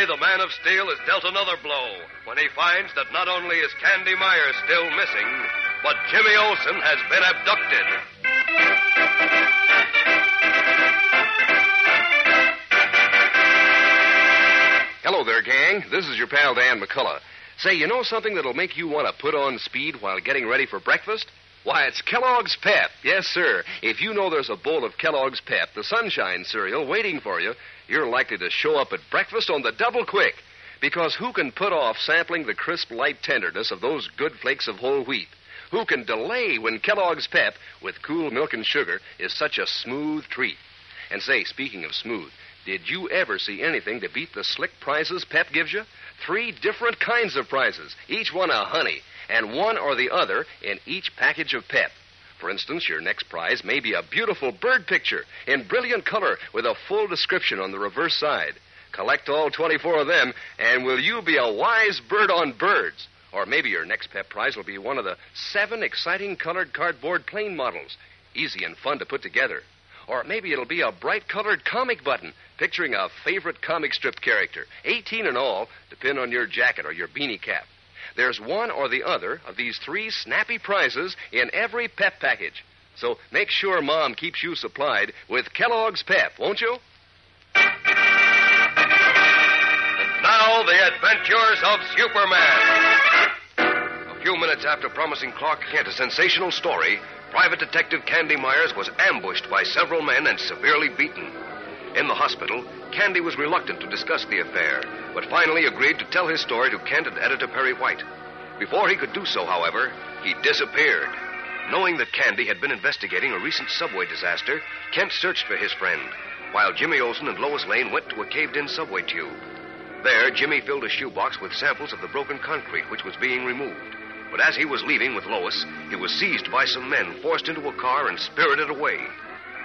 The Man of Steel is dealt another blow when he finds that not only is Candy Myers still missing, but Jimmy Olsen has been abducted. Hello there, gang. This is your pal Dan McCullough. Say, you know something that'll make you want to put on speed while getting ready for breakfast? Why, it's Kellogg's Pep. Yes, sir. If you know there's a bowl of Kellogg's Pep, the sunshine cereal, waiting for you, you're likely to show up at breakfast on the double quick. Because who can put off sampling the crisp, light tenderness of those good flakes of whole wheat? Who can delay when Kellogg's Pep, with cool milk and sugar, is such a smooth treat? And say, speaking of smooth, did you ever see anything to beat the slick prizes Pep gives you? Three different kinds of prizes, each one a honey, and one or the other in each package of Pep. For instance, your next prize may be a beautiful bird picture in brilliant color with a full description on the reverse side. Collect all 24 of them, and will you be a wise bird on birds? Or maybe your next Pep prize will be one of the seven exciting colored cardboard plane models, easy and fun to put together. Or maybe it'll be a bright colored comic button picturing a favorite comic strip character, 18 in all, depend on your jacket or your beanie cap. There's one or the other of these three snappy prizes in every Pep package. So make sure Mom keeps you supplied with Kellogg's Pep, won't you? And now, the adventures of Superman. A few minutes after promising Clark Kent a sensational story, Private Detective Candy Myers was ambushed by several men and severely beaten. In the hospital, Candy was reluctant to discuss the affair, but finally agreed to tell his story to Kent and editor Perry White. Before he could do so, however, he disappeared. Knowing that Candy had been investigating a recent subway disaster, Kent searched for his friend, while Jimmy Olsen and Lois Lane went to a caved in subway tube. There, Jimmy filled a shoebox with samples of the broken concrete which was being removed. But as he was leaving with Lois, he was seized by some men, forced into a car, and spirited away.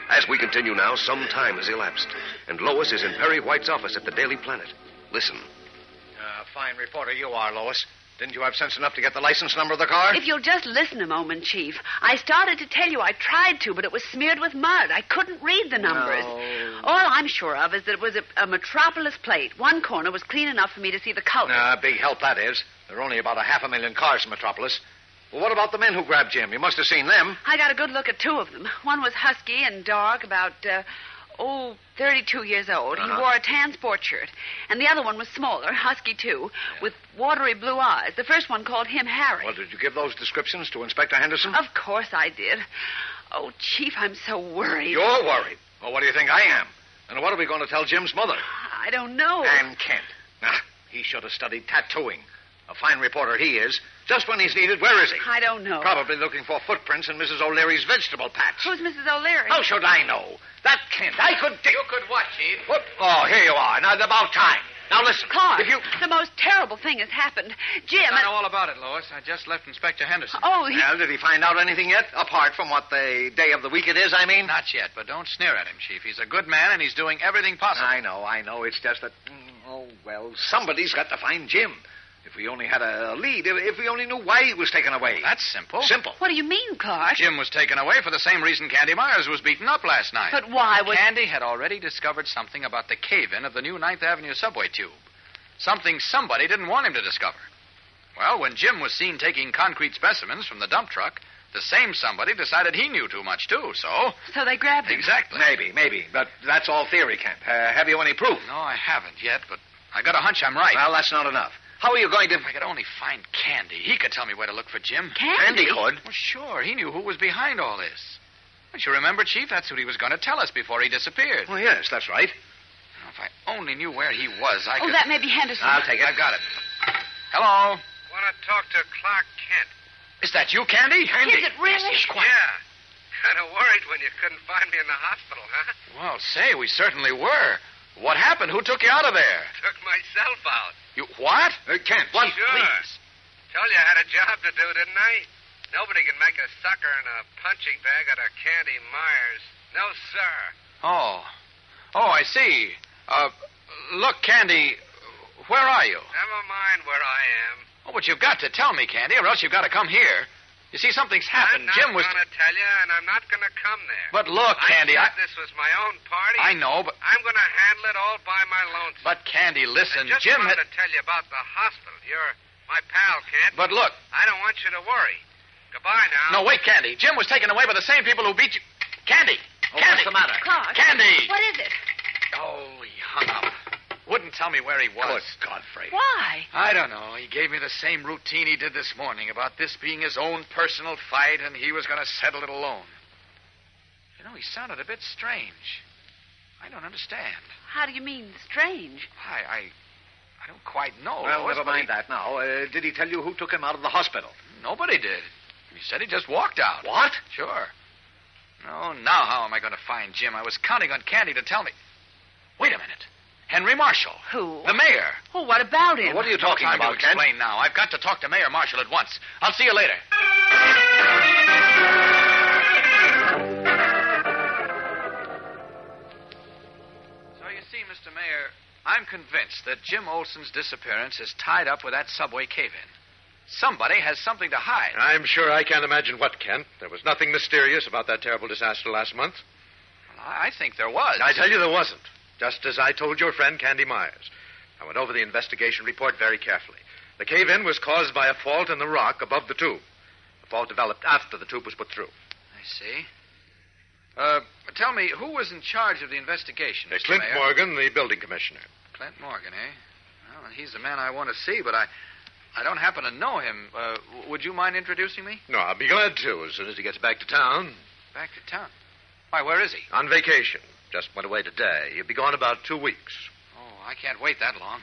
As we continue now, some time has elapsed, and Lois is in Perry White's office at the Daily Planet. Listen. Uh, fine reporter you are, Lois. Didn't you have sense enough to get the license number of the car? If you'll just listen a moment, Chief. I started to tell you I tried to, but it was smeared with mud. I couldn't read the numbers. No. All I'm sure of is that it was a, a metropolis plate. One corner was clean enough for me to see the color. Uh, big help that is. There are only about a half a million cars in Metropolis. Well, what about the men who grabbed Jim? You must have seen them. I got a good look at two of them. One was husky and dark, about, uh, oh, 32 years old. Uh-huh. He wore a tan sport shirt. And the other one was smaller, husky too, with watery blue eyes. The first one called him Harry. Well, did you give those descriptions to Inspector Henderson? Of course I did. Oh, Chief, I'm so worried. You're worried. Well, what do you think I am? And what are we going to tell Jim's mother? I don't know. And Kent. Ah, he should have studied tattooing. A fine reporter he is. Just when he's needed, where is he? I don't know. Probably looking for footprints in Mrs. O'Leary's vegetable patch. Who's Mrs. O'Leary? How should I know? That Kent, I could dig. You could what, Chief? What? Oh, here you are. Now, it's about time. Now, listen. Clark, If you. the most terrible thing has happened. Jim. I know all about it, Lois. I just left Inspector Henderson. Oh, he... Well, did he find out anything yet? Apart from what the day of the week it is, I mean? Not yet, but don't sneer at him, Chief. He's a good man, and he's doing everything possible. I know, I know. It's just that. mm, Oh, well, somebody's got to find Jim. If we only had a lead, if, if we only knew why he was taken away. That's simple. simple. What do you mean, Clark? Jim was taken away for the same reason Candy Myers was beaten up last night. But why would... Candy had already discovered something about the cave in of the new Ninth Avenue subway tube. Something somebody didn't want him to discover. Well, when Jim was seen taking concrete specimens from the dump truck, the same somebody decided he knew too much, too, so. So they grabbed him. Exactly. Maybe, maybe. But that's all theory, Kent. Uh, have you any proof? No, I haven't yet, but I got a hunch I'm right. Well, that's not enough. How are you going to. if I could only find Candy, he could tell me where to look for Jim. Candy? Could. Well, sure. He knew who was behind all this. Don't you remember, Chief? That's what he was going to tell us before he disappeared. Oh, yes, that's right. Now, if I only knew where he was, I Oh, could. that may be Henderson. I'll take it. I've got it. Hello. Want to talk to Clark Kent? Is that you, Candy? Is it really? Yes, quiet. Yeah. Kind of worried when you couldn't find me in the hospital, huh? Well, say, we certainly were. What happened? Who took you out of there? Took myself out. You what? Uh, Kent, What? Sure. Please. Told you I had a job to do, didn't I? Nobody can make a sucker in a punching bag out of Candy Myers. No, sir. Oh. Oh, I see. Uh, look, Candy, where are you? Never mind where I am. Oh, but you've got to tell me, Candy, or else you've got to come here. You see, something's happened. Jim was. I'm not going to tell you, and I'm not going to come there. But look, Candy, I I. this was my own party. I know, but. I'm going to handle it all by my lonesome. But, Candy, listen. I just Jim wanted had. to tell you about the hospital. You're my pal, Kent. But look. I don't want you to worry. Goodbye now. No, wait, Candy. Jim was taken away by the same people who beat you. Candy! Oh, Candy! what's the matter? Clark. Candy! What is it? Oh, he hung up. Wouldn't tell me where he was. Good Godfrey. Why? I don't know. He gave me the same routine he did this morning about this being his own personal fight and he was going to settle it alone. You know, he sounded a bit strange. I don't understand. How do you mean strange? I, I, I don't quite know. Well, Lois, never mind he- that now. Uh, did he tell you who took him out of the hospital? Nobody did. He said he just walked out. What? Sure. No, now how am I going to find Jim? I was counting on Candy to tell me. Wait a minute. Henry Marshall. Who? The mayor. Oh, what about him? What are you talking time about, to Kent? explain now. I've got to talk to Mayor Marshall at once. I'll see you later. So you see, Mr. Mayor, I'm convinced that Jim Olsen's disappearance is tied up with that subway cave-in. Somebody has something to hide. I'm sure I can't imagine what, Kent. There was nothing mysterious about that terrible disaster last month. Well, I think there was. I tell you, there wasn't. Just as I told your friend Candy Myers. I went over the investigation report very carefully. The cave in was caused by a fault in the rock above the tube. The fault developed after the tube was put through. I see. Uh, tell me, who was in charge of the investigation, Uh. Clint Mayor? Morgan, the building commissioner. Clint Morgan, eh? Well, he's the man I want to see, but I, I don't happen to know him. Uh, would you mind introducing me? No, I'll be glad to as soon as he gets back to town. Back to town. Why, where is he? On vacation. Just went away today. He'll be gone about two weeks. Oh, I can't wait that long.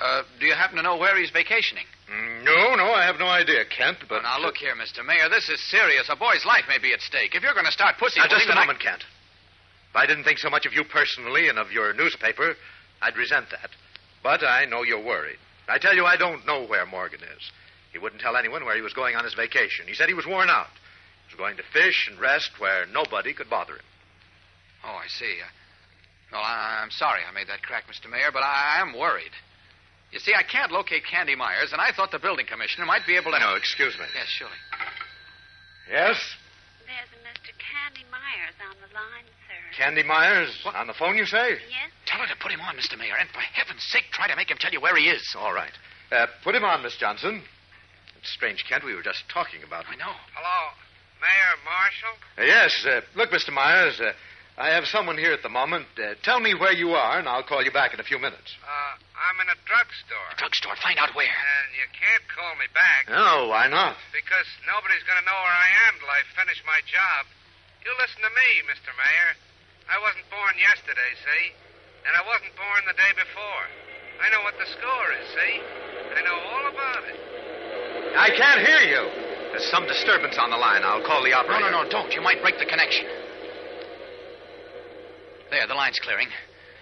Uh, do you happen to know where he's vacationing? Mm, No, no, I have no idea, Kent, but. Now, look here, Mr. Mayor. This is serious. A boy's life may be at stake. If you're going to start pussy... Now, just a moment, Kent. If I didn't think so much of you personally and of your newspaper, I'd resent that. But I know you're worried. I tell you, I don't know where Morgan is. He wouldn't tell anyone where he was going on his vacation. He said he was worn out. He was going to fish and rest where nobody could bother him. Oh, I see. Uh, well, I, I'm sorry I made that crack, Mr. Mayor, but I, I'm worried. You see, I can't locate Candy Myers, and I thought the building commissioner might be able to... No, excuse me. Yes, surely. Yes? There's a Mr. Candy Myers on the line, sir. Candy Myers? On the phone, you say? Yes? Tell her to put him on, Mr. Mayor, and for heaven's sake, try to make him tell you where he is. All right. Uh, put him on, Miss Johnson. It's strange, Kent. We were just talking about I know. Hello, Mayor Marshall? Uh, yes. Uh, look, Mr. Myers, uh, I have someone here at the moment. Uh, tell me where you are, and I'll call you back in a few minutes. Uh, I'm in a drugstore. Drugstore, find out where. And you can't call me back No, why not? because nobody's going to know where I am till I finish my job. You listen to me, Mr. Mayor. I wasn't born yesterday, see? And I wasn't born the day before. I know what the score is, see? I know all about it. I can't hear you. There's some disturbance on the line. I'll call the operator. No, operator. no, no, don't. You might break the connection. There, the line's clearing.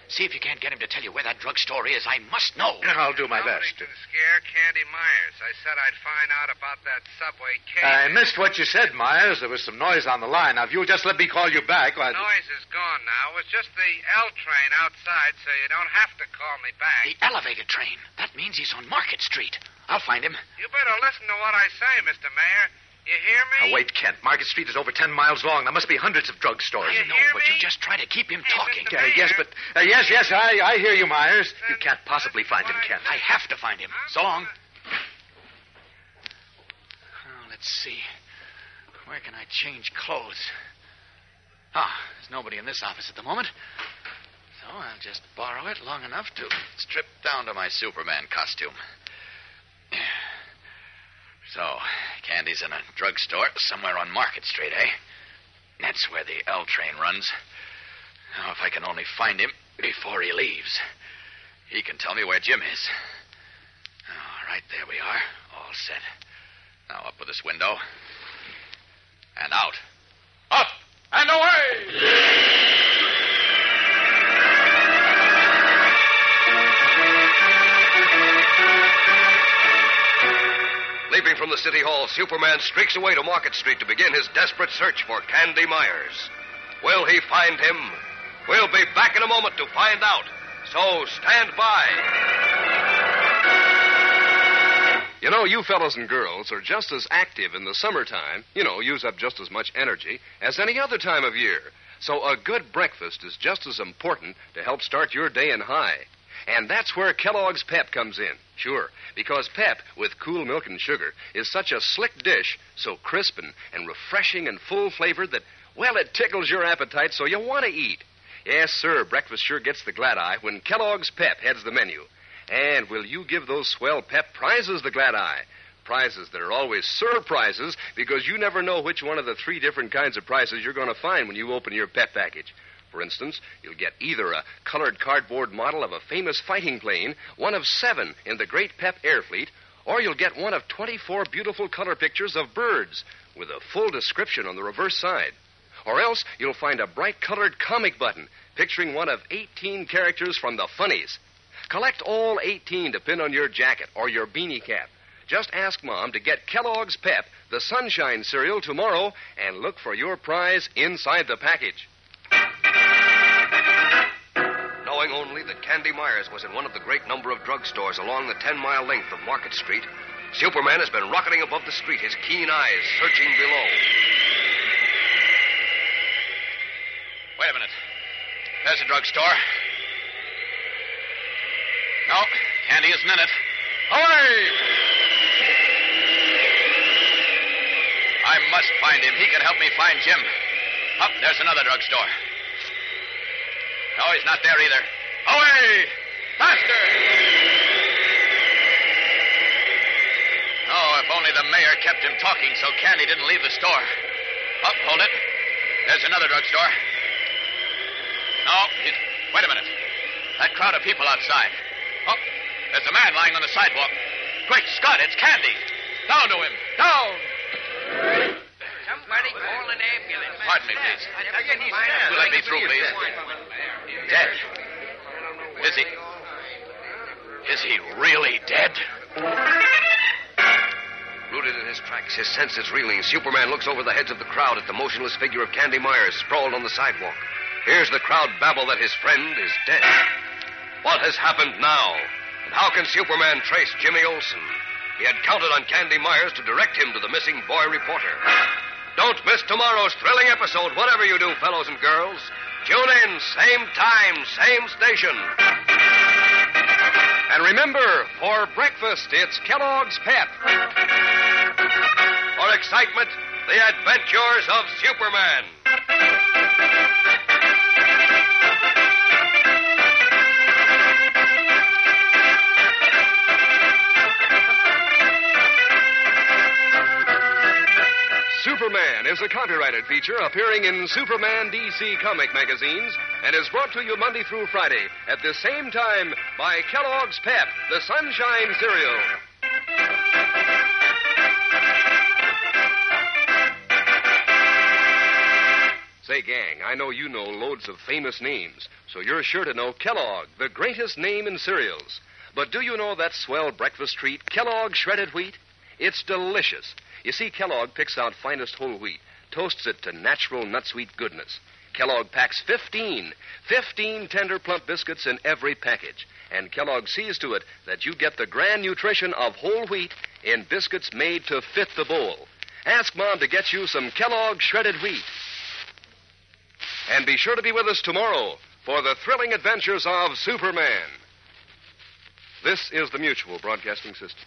See if you can't get him to tell you where that drugstore is. I must know. I'll do my Nobody best. can scare Candy Myers. I said I'd find out about that subway case. I missed what you said, Myers. There was some noise on the line. Now, if you'll just let me call you back, The I'd... noise is gone now. It was just the L train outside, so you don't have to call me back. The elevated train. That means he's on Market Street. I'll find him. You better listen to what I say, Mr. Mayor. You hear me? Now, wait, Kent. Market Street is over ten miles long. There must be hundreds of drugstores. You I know, hear but you just try to keep him Hey, talking. Mr. Uh, yes, but... Uh, yes, yes, I, I hear you, Myers. You can't possibly find him, Kent. I have to find him. So long. Oh, let's see. Where can I change clothes? Ah, there's nobody in this office at the moment. So I'll just borrow it long enough to strip down to my Superman costume. So, Candy's in a drugstore somewhere on Market Street, eh? That's where the L train runs. Now, if I can only find him before he leaves, he can tell me where Jim is. All right, there we are. All set. Now, up with this window. And out. Up and away! Leaping from the City Hall, Superman streaks away to Market Street to begin his desperate search for Candy Myers. Will he find him? We'll be back in a moment to find out. So stand by. You know, you fellows and girls are just as active in the summertime, you know, use up just as much energy, as any other time of year. So a good breakfast is just as important to help start your day in high. And that's where Kellogg's Pep comes in. Sure, because Pep, with cool milk and sugar, is such a slick dish, so crisp and, and refreshing and full flavored that, well, it tickles your appetite so you want to eat. Yes, sir, breakfast sure gets the glad eye when Kellogg's Pep heads the menu. And will you give those swell Pep prizes the glad eye? Prizes that are always surprises because you never know which one of the three different kinds of prizes you're going to find when you open your Pep package. For instance, you'll get either a colored cardboard model of a famous fighting plane, one of seven in the Great Pep Air Fleet, or you'll get one of 24 beautiful color pictures of birds with a full description on the reverse side. Or else you'll find a bright colored comic button picturing one of 18 characters from the funnies. Collect all 18 to pin on your jacket or your beanie cap. Just ask Mom to get Kellogg's Pep, the Sunshine cereal, tomorrow and look for your prize inside the package. Knowing only that Candy Myers was in one of the great number of drugstores along the 10 mile length of Market Street, Superman has been rocketing above the street, his keen eyes searching below. Wait a minute. There's a drugstore. No, Candy isn't in it. Away! I must find him. He can help me find Jim. Up, there's another drugstore. No, he's not there either. Away! Faster! Oh, if only the mayor kept him talking so Candy didn't leave the store. Up, hold it. There's another drugstore. No, he's... wait a minute. That crowd of people outside. Oh, there's a man lying on the sidewalk. Quick, Scott, it's Candy. Down to him. Down! Somebody call an ambulance. Pardon me, please. I tell you, he's dead. Let me through, please. Dead? Is he? Is he really dead? Rooted in his tracks, his senses reeling, Superman looks over the heads of the crowd at the motionless figure of Candy Myers sprawled on the sidewalk. Hears the crowd babble that his friend is dead. What has happened now? And how can Superman trace Jimmy Olsen? He had counted on Candy Myers to direct him to the missing boy reporter. Don't miss tomorrow's thrilling episode, whatever you do, fellows and girls. Tune in, same time, same station. And remember, for breakfast, it's Kellogg's Pep. For excitement, the adventures of Superman. Superman is a copyrighted feature appearing in Superman DC comic magazines and is brought to you Monday through Friday at the same time by Kellogg's Pep, the Sunshine Cereal. Say, gang, I know you know loads of famous names, so you're sure to know Kellogg, the greatest name in cereals. But do you know that swell breakfast treat, Kellogg Shredded Wheat? It's delicious. You see, Kellogg picks out finest whole wheat, toasts it to natural nut sweet goodness. Kellogg packs 15, 15 tender plump biscuits in every package. And Kellogg sees to it that you get the grand nutrition of whole wheat in biscuits made to fit the bowl. Ask Mom to get you some Kellogg Shredded Wheat. And be sure to be with us tomorrow for the thrilling adventures of Superman. This is the Mutual Broadcasting System.